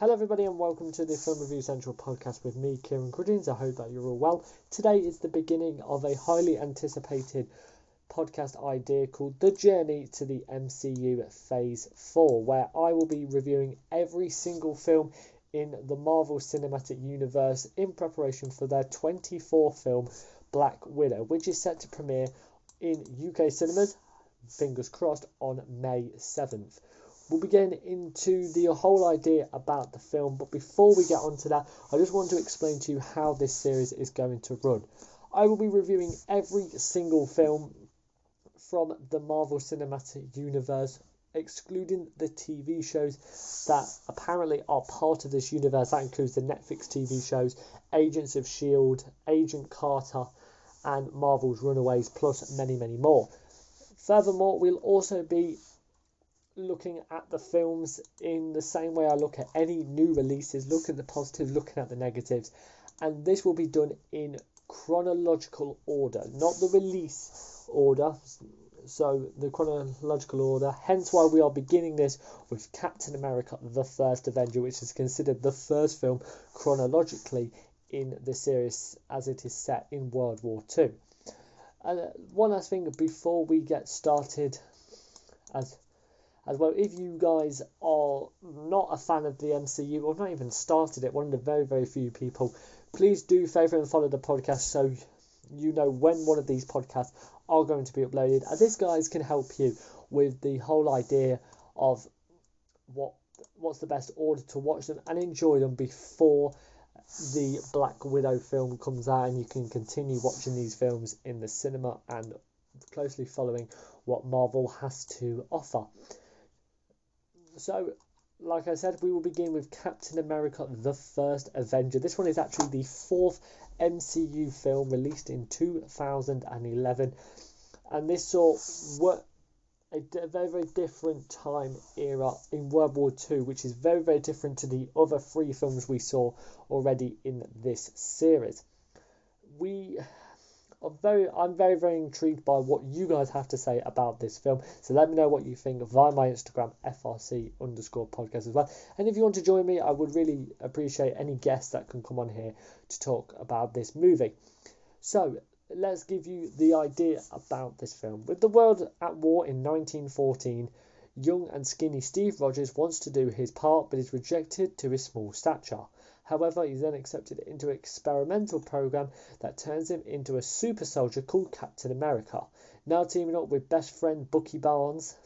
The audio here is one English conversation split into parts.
Hello, everybody, and welcome to the Film Review Central podcast with me, Kieran Gruddins. I hope that you're all well. Today is the beginning of a highly anticipated podcast idea called The Journey to the MCU Phase 4, where I will be reviewing every single film in the Marvel Cinematic Universe in preparation for their 24 film Black Widow, which is set to premiere in UK cinemas, fingers crossed, on May 7th. We'll be getting into the whole idea about the film, but before we get onto that, I just want to explain to you how this series is going to run. I will be reviewing every single film from the Marvel Cinematic Universe, excluding the TV shows that apparently are part of this universe. That includes the Netflix TV shows Agents of S.H.I.E.L.D., Agent Carter, and Marvel's Runaways, plus many, many more. Furthermore, we'll also be looking at the films in the same way I look at any new releases, looking at the positives, looking at the negatives, and this will be done in chronological order, not the release order. So the chronological order, hence why we are beginning this with Captain America: The First Avenger, which is considered the first film chronologically in the series as it is set in World War Two. And uh, one last thing before we get started, as as well. If you guys are not a fan of the MCU or not even started it, one of the very, very few people, please do favour and follow the podcast so you know when one of these podcasts are going to be uploaded. And this, guys, can help you with the whole idea of what what's the best order to watch them and enjoy them before the Black Widow film comes out and you can continue watching these films in the cinema and closely following what Marvel has to offer. So, like I said, we will begin with Captain America the First Avenger. This one is actually the fourth MCU film released in 2011, and this saw what a very, very different time era in World War II, which is very, very different to the other three films we saw already in this series. We I'm very, I'm very, very intrigued by what you guys have to say about this film. So let me know what you think via my Instagram, FRC underscore podcast as well. And if you want to join me, I would really appreciate any guests that can come on here to talk about this movie. So let's give you the idea about this film. With the world at war in 1914, young and skinny Steve Rogers wants to do his part but is rejected to his small stature. However, he's then accepted into an experimental program that turns him into a super soldier called Captain America. Now teaming up with best friend Bucky Barnes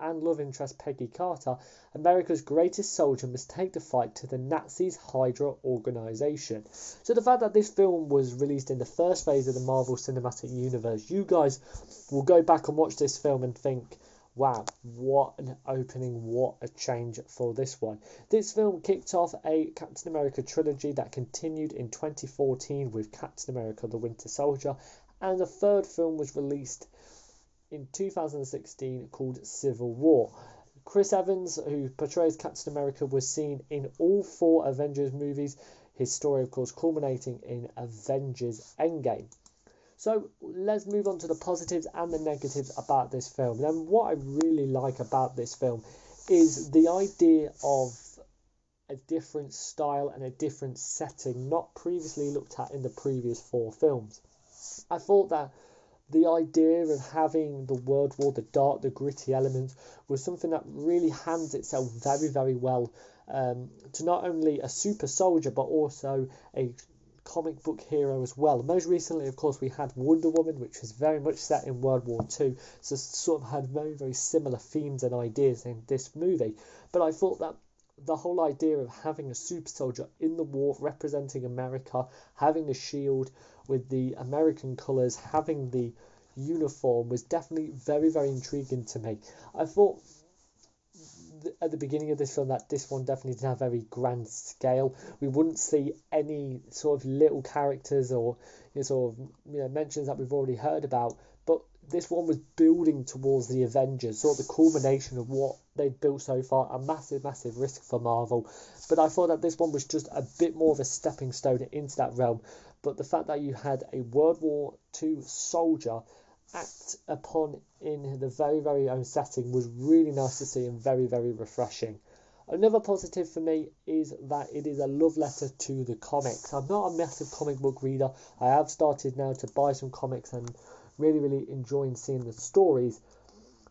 and love interest Peggy Carter, America's greatest soldier must take the fight to the Nazis' Hydra organization. So the fact that this film was released in the first phase of the Marvel Cinematic Universe, you guys will go back and watch this film and think, wow, what an opening, what a change for this one. This film kicked off a Captain America trilogy that continued in 2014 with Captain America the Winter Soldier, and the third film was released in 2016 called Civil War. Chris Evans, who portrays Captain America, was seen in all four Avengers movies, his story, of course, culminating in Avengers Endgame. So let's move on to the positives and the negatives about this film. And what I really like about this film is the idea of a different style and a different setting not previously looked at in the previous four films. I thought that the idea of having the World War, the dark, the gritty elements, was something that really hands itself very, very well um, to not only a super soldier but also a comic book hero as well. Most recently, of course, we had Wonder Woman, which was very much set in World War II, so sort of had very, very similar themes and ideas in this movie. But I thought that the whole idea of having a super soldier in the war representing America, having the shield with the American colours, having the uniform was definitely very, very intriguing to me. I thought at the beginning of this film that this one definitely didn't have very grand scale. We wouldn't see any sort of little characters or you know, sort of you know mentions that we've already heard about. But this one was building towards the Avengers, sort of the culmination of what they'd built so far. A massive, massive risk for Marvel. But I thought that this one was just a bit more of a stepping stone into that realm. But the fact that you had a World War II soldier act upon in the very, very own setting was really nice to see and very, very refreshing. Another positive for me is that it is a love letter to the comics. I'm not a massive comic book reader. I have started now to buy some comics and really, really enjoying seeing the stories.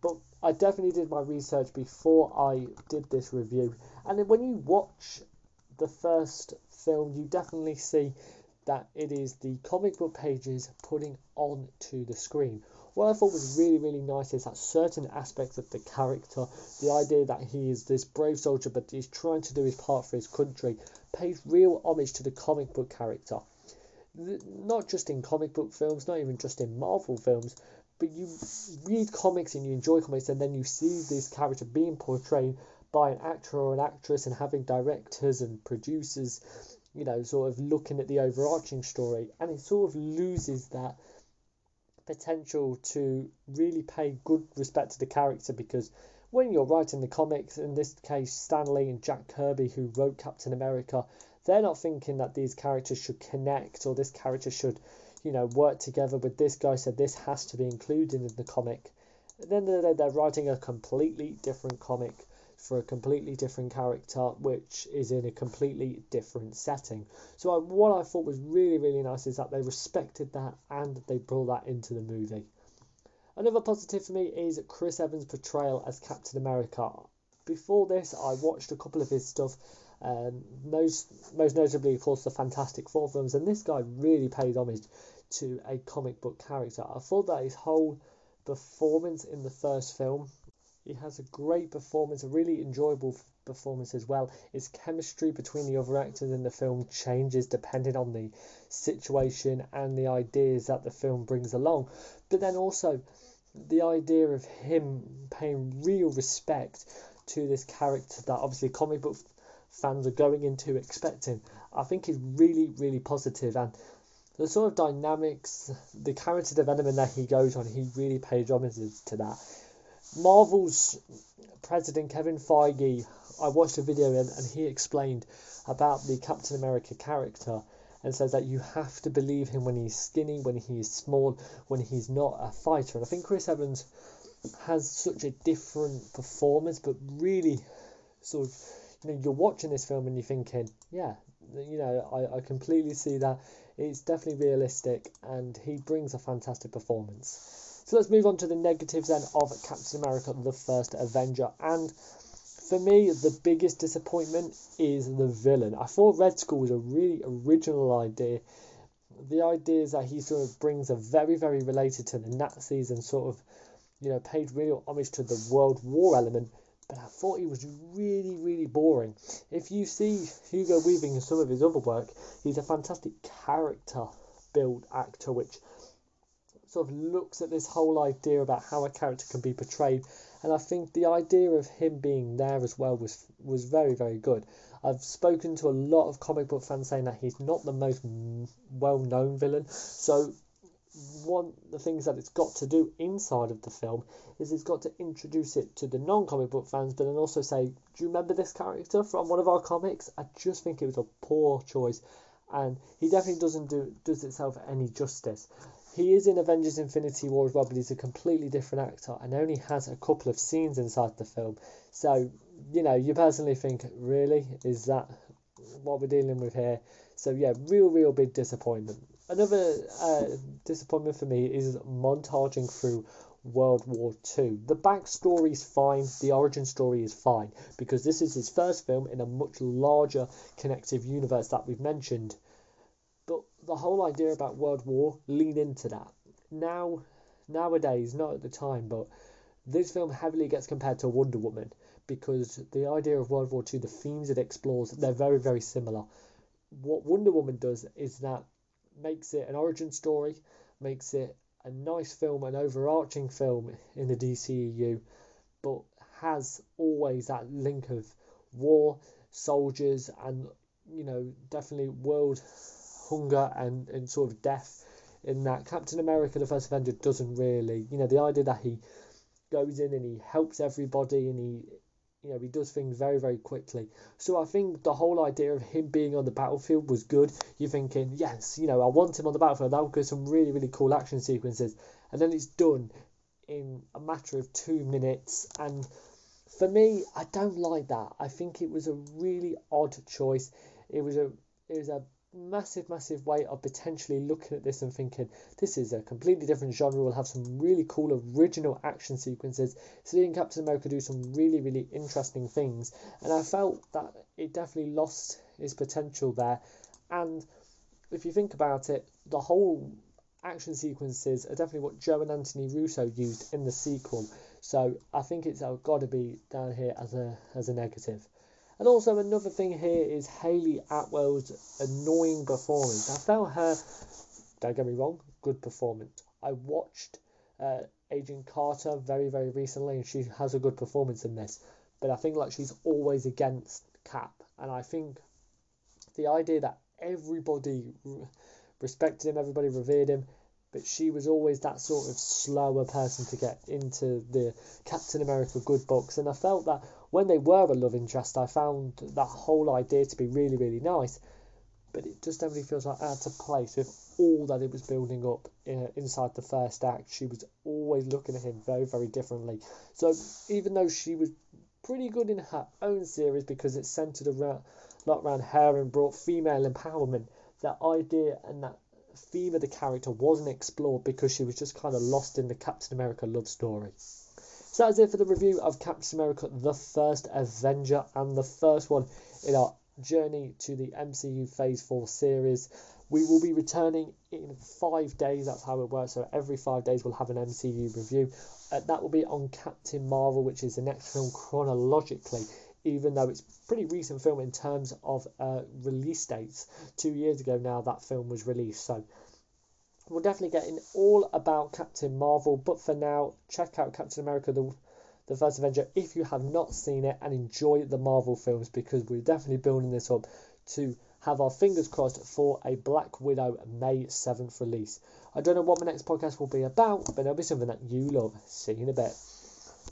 But I definitely did my research before I did this review. And when you watch the first film, you definitely see that it is the comic book pages putting on to the screen. What I thought was really, really nice is that certain aspects of the character, the idea that he is this brave soldier but he's trying to do his part for his country, pays real homage to the comic book character. Not just in comic book films, not even just in Marvel films, but you read comics and you enjoy comics, and then you see this character being portrayed by an actor or an actress and having directors and producers you know, sort of looking at the overarching story, and it sort of loses that potential to really pay good respect to the character because when you're writing the comics, in this case, Stan Lee and Jack Kirby, who wrote Captain America, they're not thinking that these characters should connect or this character should, you know, work together with this guy, so this has to be included in the comic. At the end they're writing a completely different comic for a completely different character, which is in a completely different setting. So, I, what I thought was really, really nice is that they respected that and they brought that into the movie. Another positive for me is Chris Evans' portrayal as Captain America. Before this, I watched a couple of his stuff, um, most, most notably, of course, the Fantastic Four films, and this guy really paid homage to a comic book character. I thought that his whole performance in the first film he has a great performance, a really enjoyable performance as well. His chemistry between the other actors in the film changes depending on the situation and the ideas that the film brings along. But then also the idea of him paying real respect to this character that obviously comic book fans are going into expecting, I think is really, really positive. positive and the sort of dynamics, the character development that he goes on, he really pays homage to that. Marvel's president Kevin Feige, I watched a video and, and he explained about the Captain America character and says that you have to believe him when he's skinny, when he's small, when he's not a fighter. And I think Chris Evans has such a different performance, but really sort of, you know, you're watching this film and you're thinking, yeah, you know, I, I completely see that. It's definitely realistic and he brings a fantastic performance. So let's move on to the negatives then of Captain America the First Avenger. And for me, the biggest disappointment is the villain. I thought Red Skull was a really original idea. The idea is that he sort of brings a very, very related to the Nazis and sort of, you know, paid real homage to the World War element. But I thought he was really, really boring. If you see Hugo Weaving in some of his other work, he's a fantastic character build actor, which sort of looks at this whole idea about how a character can be portrayed, and I think the idea of him being there as well was was very very good. I've spoken to a lot of comic book fans saying that he's not the most well known villain, so one of the things that it's got to do inside of the film is it's got to introduce it to the non comic book fans, but then also say, Do you remember this character from one of our comics? I just think it was a poor choice and he definitely doesn't do does itself any justice. He is in Avengers Infinity War as well, but he's a completely different actor and only has a couple of scenes inside the film. So, you know, you personally think, really? Is that what we're dealing with here? So, yeah, real, real big disappointment. Another uh, disappointment for me is montaging through World War II. The backstory is fine, the origin story is fine, because this is his first film in a much larger connective universe that we've mentioned the whole idea about World War lean into that. Now, nowadays, not at the time, but this film heavily gets compared to Wonder Woman because the idea of World War II, the themes it explores, they're very, very similar. What Wonder Woman does is that makes it an origin story, makes it a nice film, an overarching film in the DCEU, but has always that link of war, soldiers, and you know, definitely world hunger and, and sort of death in that. Captain America the First Avenger doesn't really you know the idea that he goes in and he helps everybody and he you know he does things very very quickly. So I think the whole idea of him being on the battlefield was good. You're thinking yes you know I want him on the battlefield. That would give some really really cool action sequences. And then it's done in a matter of two minutes. And For me, I don't like that. I think it was a really odd choice. It was a it was a massive, massive way of potentially looking at this and thinking this is a completely different genre. We'll have some really cool original action sequences. Seeing Captain America do some really, really interesting things, and I felt that it definitely lost its potential there. And if you think about it, the whole action sequences are definitely what Joe and Anthony Russo used in the sequel. So I think it's got to be down here as a as a negative. And also another thing here is Hayley Atwell's annoying performance. I felt her, don't get me wrong, good performance. I watched uh, Agent Carter very very recently, and she has a good performance in this. But I think like she's always against Cap, and I think the idea that everybody respected him, everybody revered him, but she was always that sort of slower person to get into the Captain America good books. And I felt that when they were a love interest, I found that whole idea to be really, really nice. But it just definitely feels like out of place with all that it was building up in, inside the first act. She was always looking at him very, very differently. So even though she was pretty good in her own series because it centered around not around her and brought female empowerment, that idea and that theme of the character wasn't explored because she was just kind of lost in the Captain America love story. So that's it for the review of Captain America the First Avenger and the first one in our journey to the MCU Phase 4 series. We will be returning in five days, that's how it works. So every five days we'll have an MCU review. Uh, that will be on Captain Marvel, which is the next film chronologically even though it's pretty recent film in terms of uh, release dates. Two years ago now that film was released, so we'll definitely get in all about Captain Marvel. But for now, check out Captain America: the the First Avenger if you have not seen it and enjoy the Marvel films because we're definitely building this up to have our fingers crossed for a Black Widow May 7th release. I don't know what my next podcast will be about, but it'll be something that you love. See you in a bit.